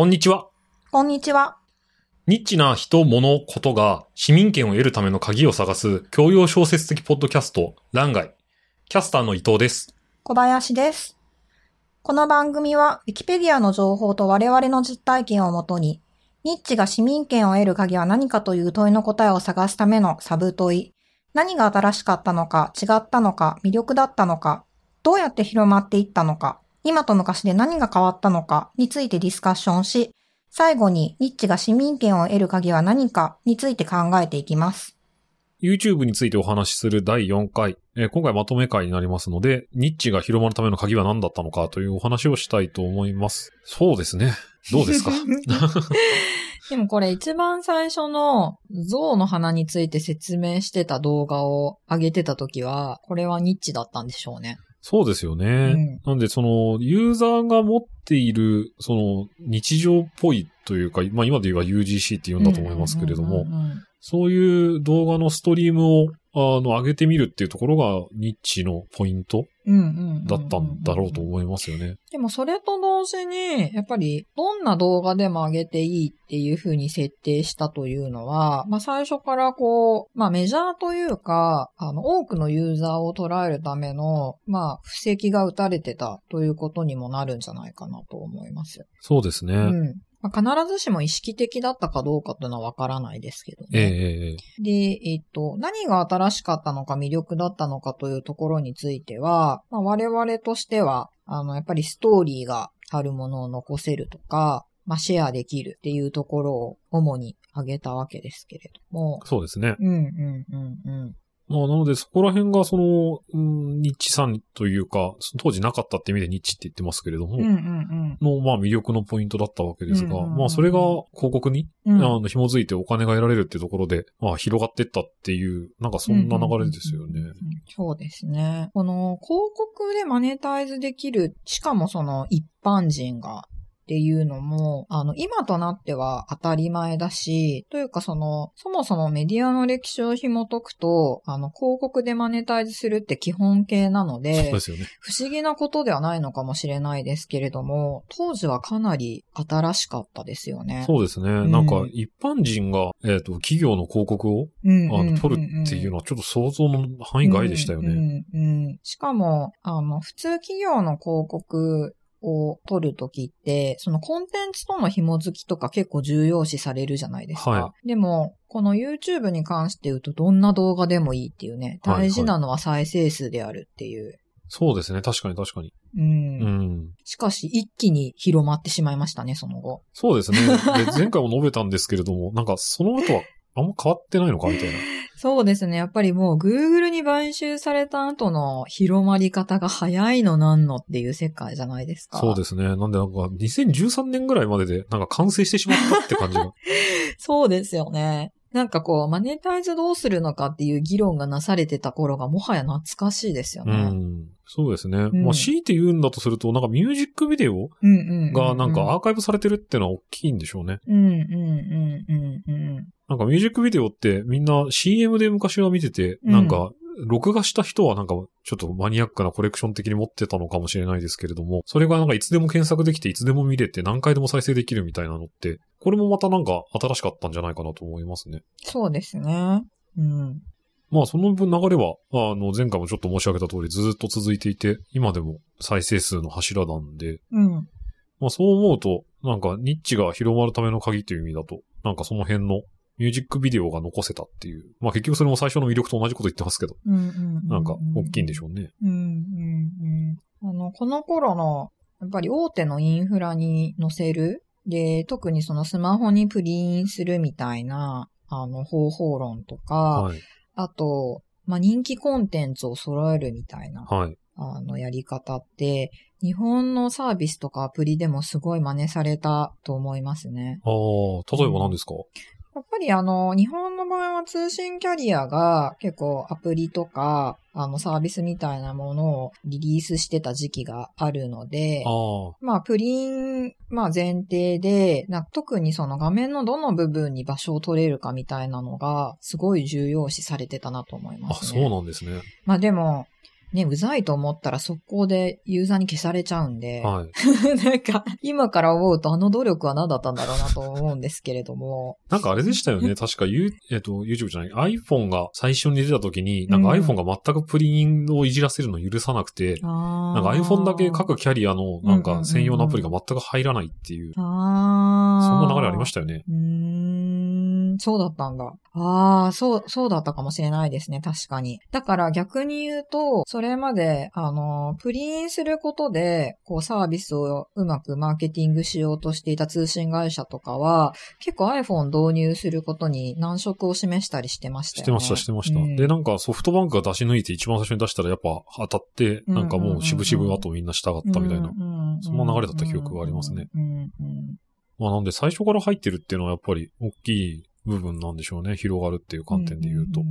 こんにちは。こんにちは。ニッチな人、物、ことが市民権を得るための鍵を探す教養小説的ポッドキャスト、欄外。キャスターの伊藤です。小林です。この番組は、ウィキペディアの情報と我々の実体験をもとに、ニッチが市民権を得る鍵は何かという問いの答えを探すためのサブ問い、何が新しかったのか、違ったのか、魅力だったのか、どうやって広まっていったのか、今と昔で何が変わったのかについてディスカッションし、最後にニッチが市民権を得る鍵は何かについて考えていきます。YouTube についてお話しする第4回、えー今回まとめ会になりますので、ニッチが広まるための鍵は何だったのかというお話をしたいと思います。そうですね。どうですか？でもこれ一番最初の象の花について説明してた動画を上げてた時は、これはニッチだったんでしょうね。そうですよね。なんで、その、ユーザーが持っている、その、日常っぽいというか、まあ今で言えば UGC って言うんだと思いますけれどもうん、うんうんうんそういう動画のストリームを、あの、上げてみるっていうところが、ニッチのポイントだったんだろうと思いますよね。でもそれと同時に、やっぱりどんな動画でも上げていいっていう風に設定したというのは、まあ最初からこう、まあメジャーというか、あの多くのユーザーを捉えるための、まあ布石が打たれてたということにもなるんじゃないかなと思います。そうですね。うん。まあ、必ずしも意識的だったかどうかというのはわからないですけどええね。ええで、えっと、何が新しかったのか魅力だったのかというところについては、まあ、我々としては、あの、やっぱりストーリーがあるものを残せるとか、まあ、シェアできるっていうところを主に挙げたわけですけれども。そうですね。うん、うん、うん、うん。まあ、なので、そこら辺が、その、うん、ニッチさんというか、当時なかったって意味でニッチって言ってますけれども、うん、うん、の、まあ、魅力のポイントだったわけですが、うんうんうんまあ、それが広告に、うん。うんあの、紐づいてお金が得られるっていうところで、まあ、広がってったっていう、なんかそんな流れですよねうんうんうん。うんそうですね。この広告でマネタイズできる、しかもその一般人がっていうのも、あの、今となっては当たり前だし、というかその、そもそもメディアの歴史を紐解くと、あの、広告でマネタイズするって基本形なのそうでで、すよね。不思議なことではないのかもしれないですけれども、当時はかなり新しかったですよね。そうですね。んなんか、一般人が、えっ、と、企業の広告を、うんうんうんうんあの、取るっていうのは、ちょっと想像の範囲外でしたよね。うんうんうんしかも、あの、普通企業の広告を取るときって、そのコンテンツとの紐づきとか結構重要視されるじゃないですか。はでも、この YouTube に関して言うとどんな動画でもいいっていうね、はいはい大事なのは再生数であるっていう。そうですね。確かに確かに。うんうん。しかし、一気に広まってしまいましたね、その後。そうですね。で、前回も述べたんですけれども、なんか、その後は、あんま変わってないのかみたいな。そうですね。やっぱりもう Google に買収された後の広まり方が早いのなんのっていう世界じゃないですか。そうですね。なんでなんか、2013年ぐらいまでで、なんか完成してしまったって感じが。そうですよね。なんかこう、マネタイズどうするのかっていう議論がなされてた頃がもはや懐かしいですようね。ん。そうですね。んまあ、強いて言うんだとすると、なんかミュージックビデオがなんかアーカイブされてるっていうのは大きいんでしょうね。うんうんうんうんうん。なんかミュージックビデオってみんな CM で昔は見てて、うんなんか、録画した人はなんか、ちょっとマニアックなコレクション的に持ってたのかもしれないですけれども、それがなんかいつでも検索できていつでも見れて何回でも再生できるみたいなのって、これもまたなんか新しかったんじゃないかなと思いますね。そうですね。うん。まあその分流れは、あの前回もちょっと申し上げた通りずっと続いていて、今でも再生数の柱なんで、うん。まあそう思うと、なんかニッチが広まるための鍵という意味だと、なんかその辺のミュージックビデオが残せたっていう。まあ結局それも最初の魅力と同じこと言ってますけど、うんうんうん。なんか大きいんでしょうね。うんうんうん。あの、この頃の、やっぱり大手のインフラに載せる。で、特にそのスマホにプリンするみたいな、あの、方法論とか、はい。あと、まあ、人気コンテンツを揃えるみたいな、はい。あの、やり方って、日本のサービスとかアプリでもすごい真似されたと思いますね。ああ、例えば何ですか、やっぱりあの、日本の場合は通信キャリアが結構アプリとか、あのサービスみたいなものをリリースしてた時期があるので、ああ、まあ、プリン、まあ前提で、な特にその画面のどの部分に場所を取れるかみたいなのが、すごい重要視されてたなと思いあ、ますね。そうなんですね。まあでも、ね、うざいと思ったら速攻でユーザーに消されちゃうんで、はい。なんか、今から思うとあの努力は何だったんだろうなと思うんですけれども。なんかあれでしたよね。確か、ユえっと、YouTube じゃない。iPhone が最初に出た時に、なんかうん iPhone が全くプリンをいじらせるの許さなくて、ななんか iPhone だけ各キャリアのなんかうんうんうんうん専用のアプリが全く入らないっていう、あそんな流れありまししたよね。うーん、そうだったんだ。ああ、そう、そうだったかもしれないですね、確かに。だから逆に言うと、それまで、あの、プリンすることで、こうサービスをうまくマーケティングしようとしていた通信会社とかは、結構 iPhone 導入することに難色を示したりしてましたよね。してました、してました。うんで、なんかソフトバンクが出し抜いて一番最初に出したらやっぱ当たって、うんなんかもう渋々あとみんな従ったみたいな。そんな流れだった記憶がありますね。まあなんで最初から入ってるっていうのはやっぱり大きい部分なんでしょうね。広がるっていう観点で言うと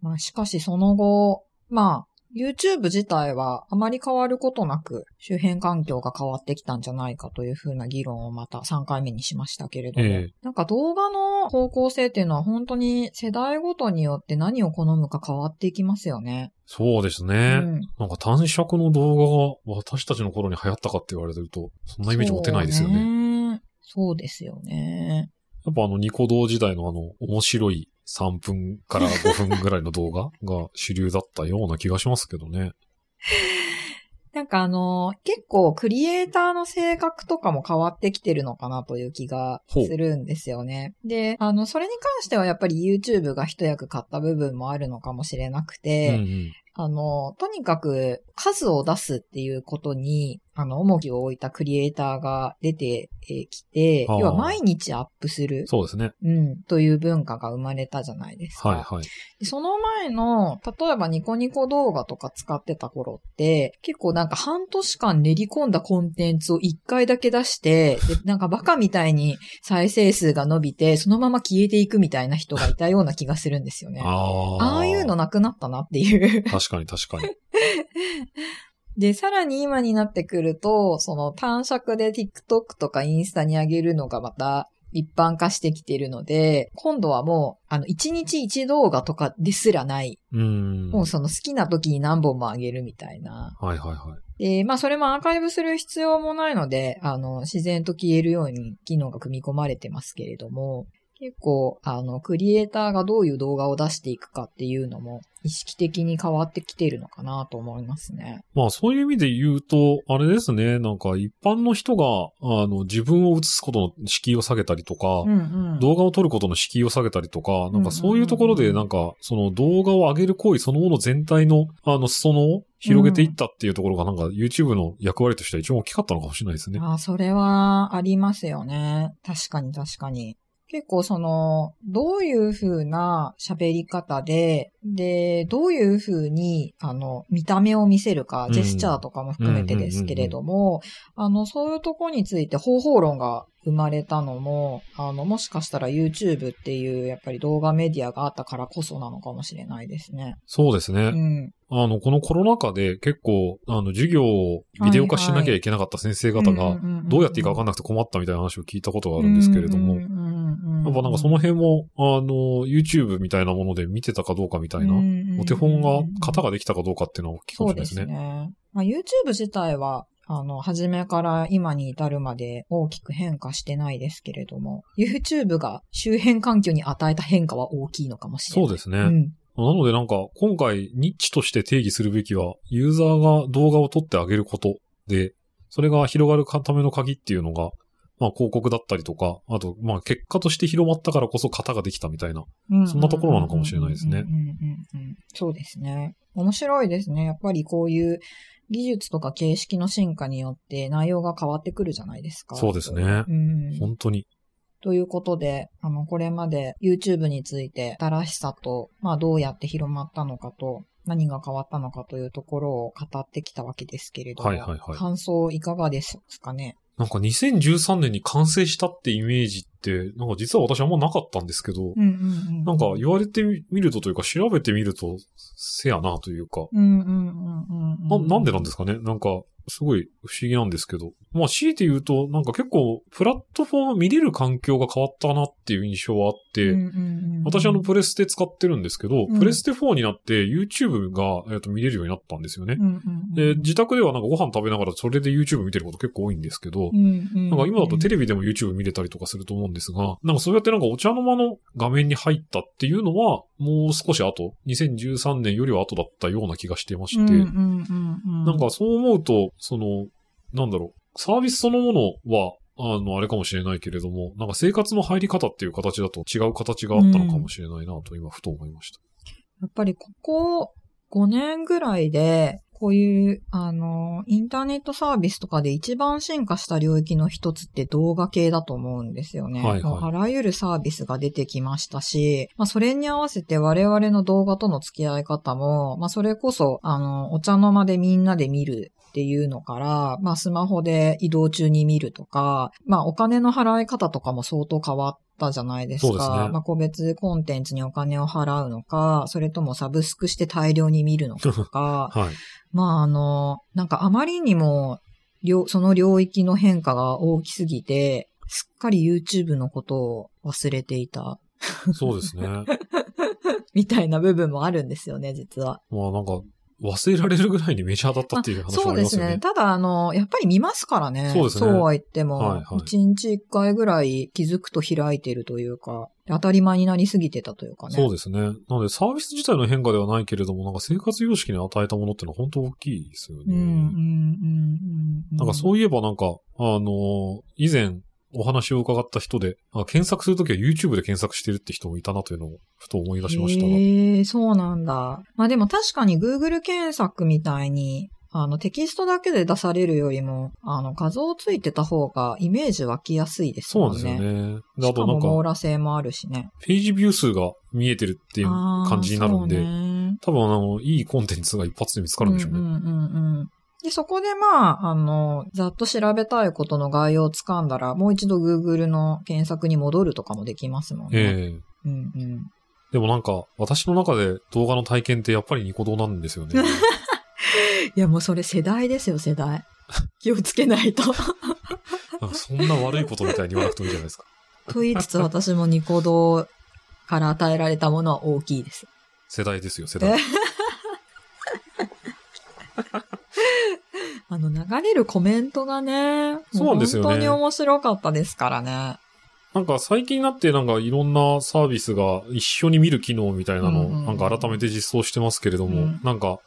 まあしかしその後、まあ、YouTube 自体はあまり変わることなく周辺環境が変わってきたんじゃないかというふうな議論をまた3回目にしましたけれども、ええなんか動画の方向性っていうのは本当に世代ごとによって何を好むか変わっていきますよね。そうですね。うんなんか短尺の動画が私たちの頃に流行ったかって言われてると、そんなイメージ持てないですよね。ね。そうですよね。やっぱあのニコ動時代のあの面白い3分から5分ぐらいの動画が主流だったような気がしますけどね。なんかあの、結構クリエイターの性格とかも変わってきてるのかなという気がするんですよね。で、あの、それに関してはやっぱり YouTube が一役買った部分もあるのかもしれなくうんて、うん。あの、とにかく数を出すっていうことに、あの、重きを置いたクリエイターが出てきて、要は毎日アップする、そうですね。うん、という文化が生まれたじゃないですか。はいはい。でその前の、例えばニコニコ動画とか使ってた頃って、結構なんか半年間練り込んだコンテンツを一回だけ出して、で、なんかバカみたいに再生数が伸びて、そのまま消えていくみたいな人がいたような気がするんですよね。あああ。あいうのなくなったなっていう。確かに確かに。で、さらに今になってくると、その短尺で TikTok とかインスタに上げるのがまた一般化してきてるので、今度はもう、あの、1日1動画とかですらない。うーん。もうその好きな時に何本も上げるみたいな。はいはいはい。で、まあそれもアーカイブする必要もないので、あの、自然と消えるように機能が組み込まれてますけれども、結構、あの、クリエイターがどういう動画を出していくかっていうのも意識的に変わってきているのかなと思いますね。まあそういう意味で言うと、あれですね、なんか一般の人が、あの、自分を映すことの敷居を下げたりとか、うんうん。動画を撮ることの敷居を下げたりとか、なんかそういうところで、なんか、その動画を上げる行為そのもの全体の、あの、裾野を広げていったっていうところが、なんか YouTube の役割としては一番大きかったのかもしれないですね。あ、それはありますよね。確かに確かに。結構その、どういう風な喋り方で、で、どういう風に、あの、見た目を見せるかう、ん。ジェスチャーとかも含めてですけれども、あの、そういうとこについて方法論が生まれたのも、あの、もしかしたら YouTube っていう、やっぱり動画メディアがあったからこそなのかもしれないですね。そうですね。うん。あの、このコロナ禍で結構、あの、授業をビデオ化しなきゃいけなかった先生方が、どうやっていいか分かんなくて困ったみたいな話を聞いたことがあるんですけれども、やっぱなんかその辺も、あの、YouTube みたいなもので見てたかどうかみたいな、お手本が、型ができたかどうかっていうのは大きいかもしれないですね。そうですね。まあ、YouTube 自体は、あの、初めから今に至るまで大きく変化してないですけれども、YouTube が周辺環境に与えた変化は大きいのかもしれない。そうですね。うん。なのでなんか、今回、ニッチとして定義するべきは、ユーザーが動画を撮ってあげることで、それが広がるための鍵っていうのが、まあ広告だったりとか、あと、まあ結果として広まったからこそ型ができたみたいな。そんなところなのかもしれないですねそうですね。面白いですね。やっぱりこういう技術とか形式の進化によって内容が変わってくるじゃないですか。そうですねうん。本当に。ということで、あの、これまで YouTube について新しさと、まあどうやって広まったのかと、何が変わったのかというところを語ってきたわけですけれども、はいはいはい感想いかがですかね？なんか2013年に完成したってイメージって、なんか実は私あんまなかったんですけど、うんうんうん。なんか言われてみるとというか調べてみると、せやなというか、うんうんうんうんうな、なんでなんですかね？なんか、すごい不思議なんですけど。まあ、強いて言うと、なんか結構、プラットフォーム見れる環境が変わったなっていう印象はあって、うんうんうん私あの、プレステ使ってるんですけど、うんプレステ4になって YouTube が、えっと見れるようになったんですよね。うんうんうんで、自宅ではなんかご飯食べながらそれで YouTube 見てること結構多いんですけど、ななんか今だとテレレビでも YouTube 見れたりとかすると思うんですが、なんかそうやってなんかお茶の間の画面に入ったっていうのは、もう少し後、2013年よりは後だったような気がしていまして、なんかそう思うと、その、なんだろう、サービスそのものは、あの、あれかもしれないけれども、なんか生活の入り方っていう形だと違う形があったのかもしれないなと今ふと思いました。やっぱりここ5年ぐらいで、こういう、あの、インターネットサービスとかで一番進化した領域の一つって動画系だと思うんですよね。はいはいあらゆるサービスが出てきましたし、まあそれに合わせて我々の動画との付き合い方も、まあそれこそ、あの、お茶の間でみんなで見るっていうのから、まあスマホで移動中に見るとか、まあお金の払い方とかも相当変わったじゃないですか。そうですねまあ個別コンテンツにお金を払うのか、それともサブスクして大量に見るのかとか、はい。まああの、なんかあまりにも、領その領域の変化が大きすぎて、すっかり YouTube のことを忘れていた、そうですね。みたいな部分もあるんですよね、実は。まあなんか、忘れられるぐらいにメジャーだったっていう話もそうですありますよね。ね。ただ、あの、やっぱり見ますからね。そうですねは言っても、はいはい一日一回ぐらい気づくと開いてるというか、当たり前になりすぎてたというかね。そうですね。なのでサービス自体の変化ではないけれども、なんか生活様式に与えたものってのは本当大きいですよね。うん、うん、うん、うん。なんかそういえばなんか、あの以前お話を伺った人で、あ検索するときは YouTube で検索してるって人もいたなというのをふと思い出しましたが。へえそうなんだ。まあでも確かに Google 検索みたいに、あのテキストだけで出されるよりも、あの画像ついてた方がイメージ湧きやすいですもんね。そうですよね。で、あとなんか、網羅性もあるしね。ページビュー数が見えてるっていう感じになるんで、ね多分あの、いいコンテンツが一発で見つかるんでしょうね。うんうんうんうん。で、そこでまあ、あの、ざっと調べたいことの概要をつかんだら、もう一度 Google の検索に戻るとかもできますもんね。ええうんうん。でもなんか、私の中で動画の体験ってやっぱりニコ動なんですよね。いや、もうそれ世代ですよ、世代。気をつけないと。なんかそんな悪いことみたいに言わなくてもいいじゃないですか。と言いつつ私もニコ動から与えられたものは大きいです。世代ですよ、世代。あの、流れるコメントがね、そうなんですよね。も本当に面白かったですからね。なんか最近になってなんかいろんなサービスが一緒に見る機能みたいなのをうんうんうん。なんか改めて実装してますけれども、うん。なんか、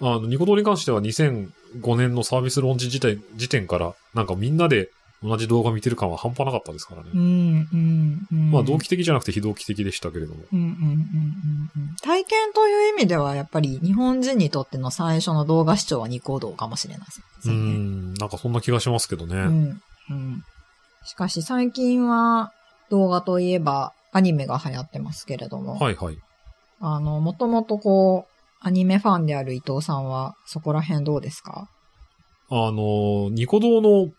あの、ニコ動に関しては2005年のサービスローンチ時点時点からなんかみんなで同じ動画見てる感は半端なかったですからね。うん、うん、うん。まあ同期的じゃなくて非同期的でしたけれども。うんうんうんうんうん体験という意味ではやっぱり日本人にとっての最初の動画視聴はニコ動かもしれないですうね。ん、なんかそんな気がしますけどね。うん。うん。しかし最近は動画といえばアニメが流行ってますけれども、はいはい。あの、もともとこう、アニメファンである伊藤さんはそこら辺どうですか？あの、ニコ動の、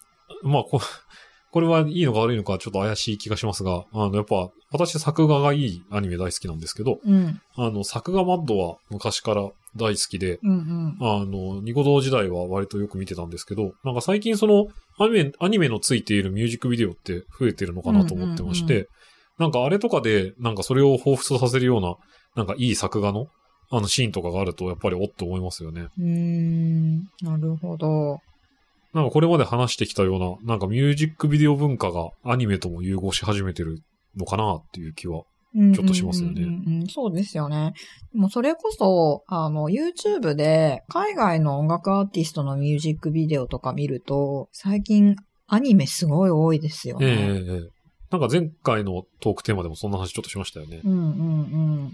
まあこ、これはいいのか悪いのかちょっと怪しい気がしますが、あの、やっぱ、私作画がいいアニメ大好きなんですけど、うん。あの、作画マッドは昔から大好きで、うんうん。あの、ニコ動時代は割とよく見てたんですけど、なんか最近その、アニメ、アニメのついているミュージックビデオって増えてるのかなと思ってまして、うんうんなんかあれとかで、なんかそれを彷彿とさせるような、なんかいい作画の、あのシーンとかがあると、やっぱりおっと思いますよね。うーん。なるほど。なんかこれまで話してきたような、なんかミュージックビデオ文化がアニメとも融合し始めてるのかなっていう気は。ちょっとしますよねうんうんうんうんそうですよね。でもそれこそ、あの、YouTube で海外の音楽アーティストのミュージックビデオとか見ると、最近アニメすごい多いですよええね。ええなんか前回のトークテーマでもそんな話ちょっとしましたよね。うんうんうん。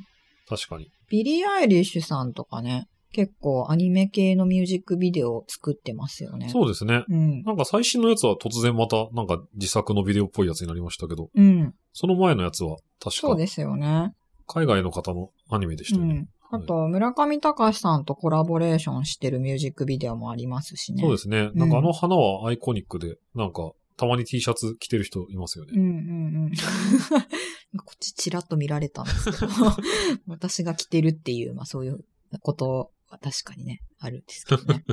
確かに。ビリー・アイリッシュさんとかね、結構アニメ系のミュージックビデオを作ってますよね。そうですね。うん。なんか最新のやつは突然またなんか自作のビデオっぽいやつになりましたけど、うん。その前のやつは確かそうですよね。海外の方のアニメでしうたよね。ん。あと、村上隆さんとコラボレーションしてるミュージックビデオもありますしね。そうですね。なんかあの花はアイコニックで、なんかたまに T シャツ着てる人いますよね。うんうんうん。こっちちらっと見られたんですけど、私が着てるっていう、まあそういうことは確かにね、あるんですけどね。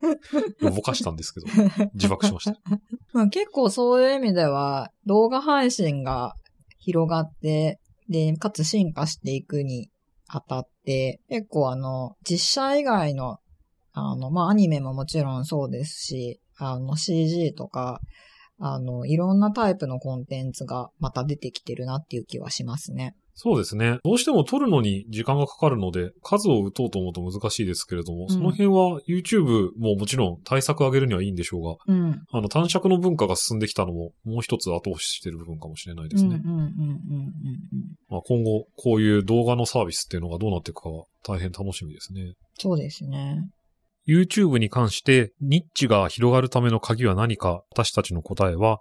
ぼかしたんですけど、自爆しました。まあ、結構そういう意味では、動画配信が広がって、で、かつ進化していくにあたって、結構あの、実写以外の、あの、まあ、アニメももちろんそうですし、あの、CG とか、あの、いろんなタイプのコンテンツがまた出てきてるなっていう気はしますね。そうですね。どうしても撮るのに時間がかかるので、数を打とうと思うと難しいですけれども、んその辺は YouTube ももちろん対策上げるにはいいんでしょうが、うん。あの短尺の文化が進んできたのももう一つ後押ししてる部分かもしれないですね。うんうんうんうんうんまあ、今後、こういう動画のサービスっていうのがどうなっていくかは大変楽しみですね。そうですね。YouTube に関して、ニッチが広がるための鍵は何か、私たちの答えは、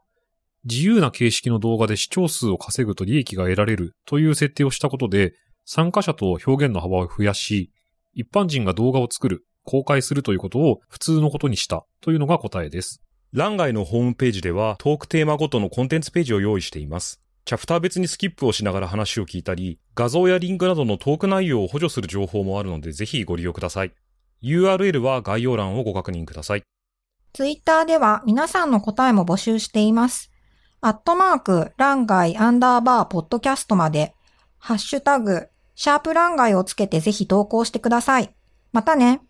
自由な形式の動画で視聴数を稼ぐと利益が得られるという設定をしたことで、参加者と表現の幅を増やし、一般人が動画を作る、公開するということを普通のことにしたというのが答えです。欄外のホームページではトークテーマごとのコンテンツページを用意しています。チャプター別にスキップをしながら話を聞いたり、画像やリンクなどのトーク内容を補助する情報もあるのでぜひご利用ください。URL は概要欄をご確認ください。ツイッターでは皆さんの答えも募集しています。アットマーク、ランガイアンダーバーポッドキャストまで、ハッシュタグ、シャープランガイをつけてぜひ投稿してください。またね。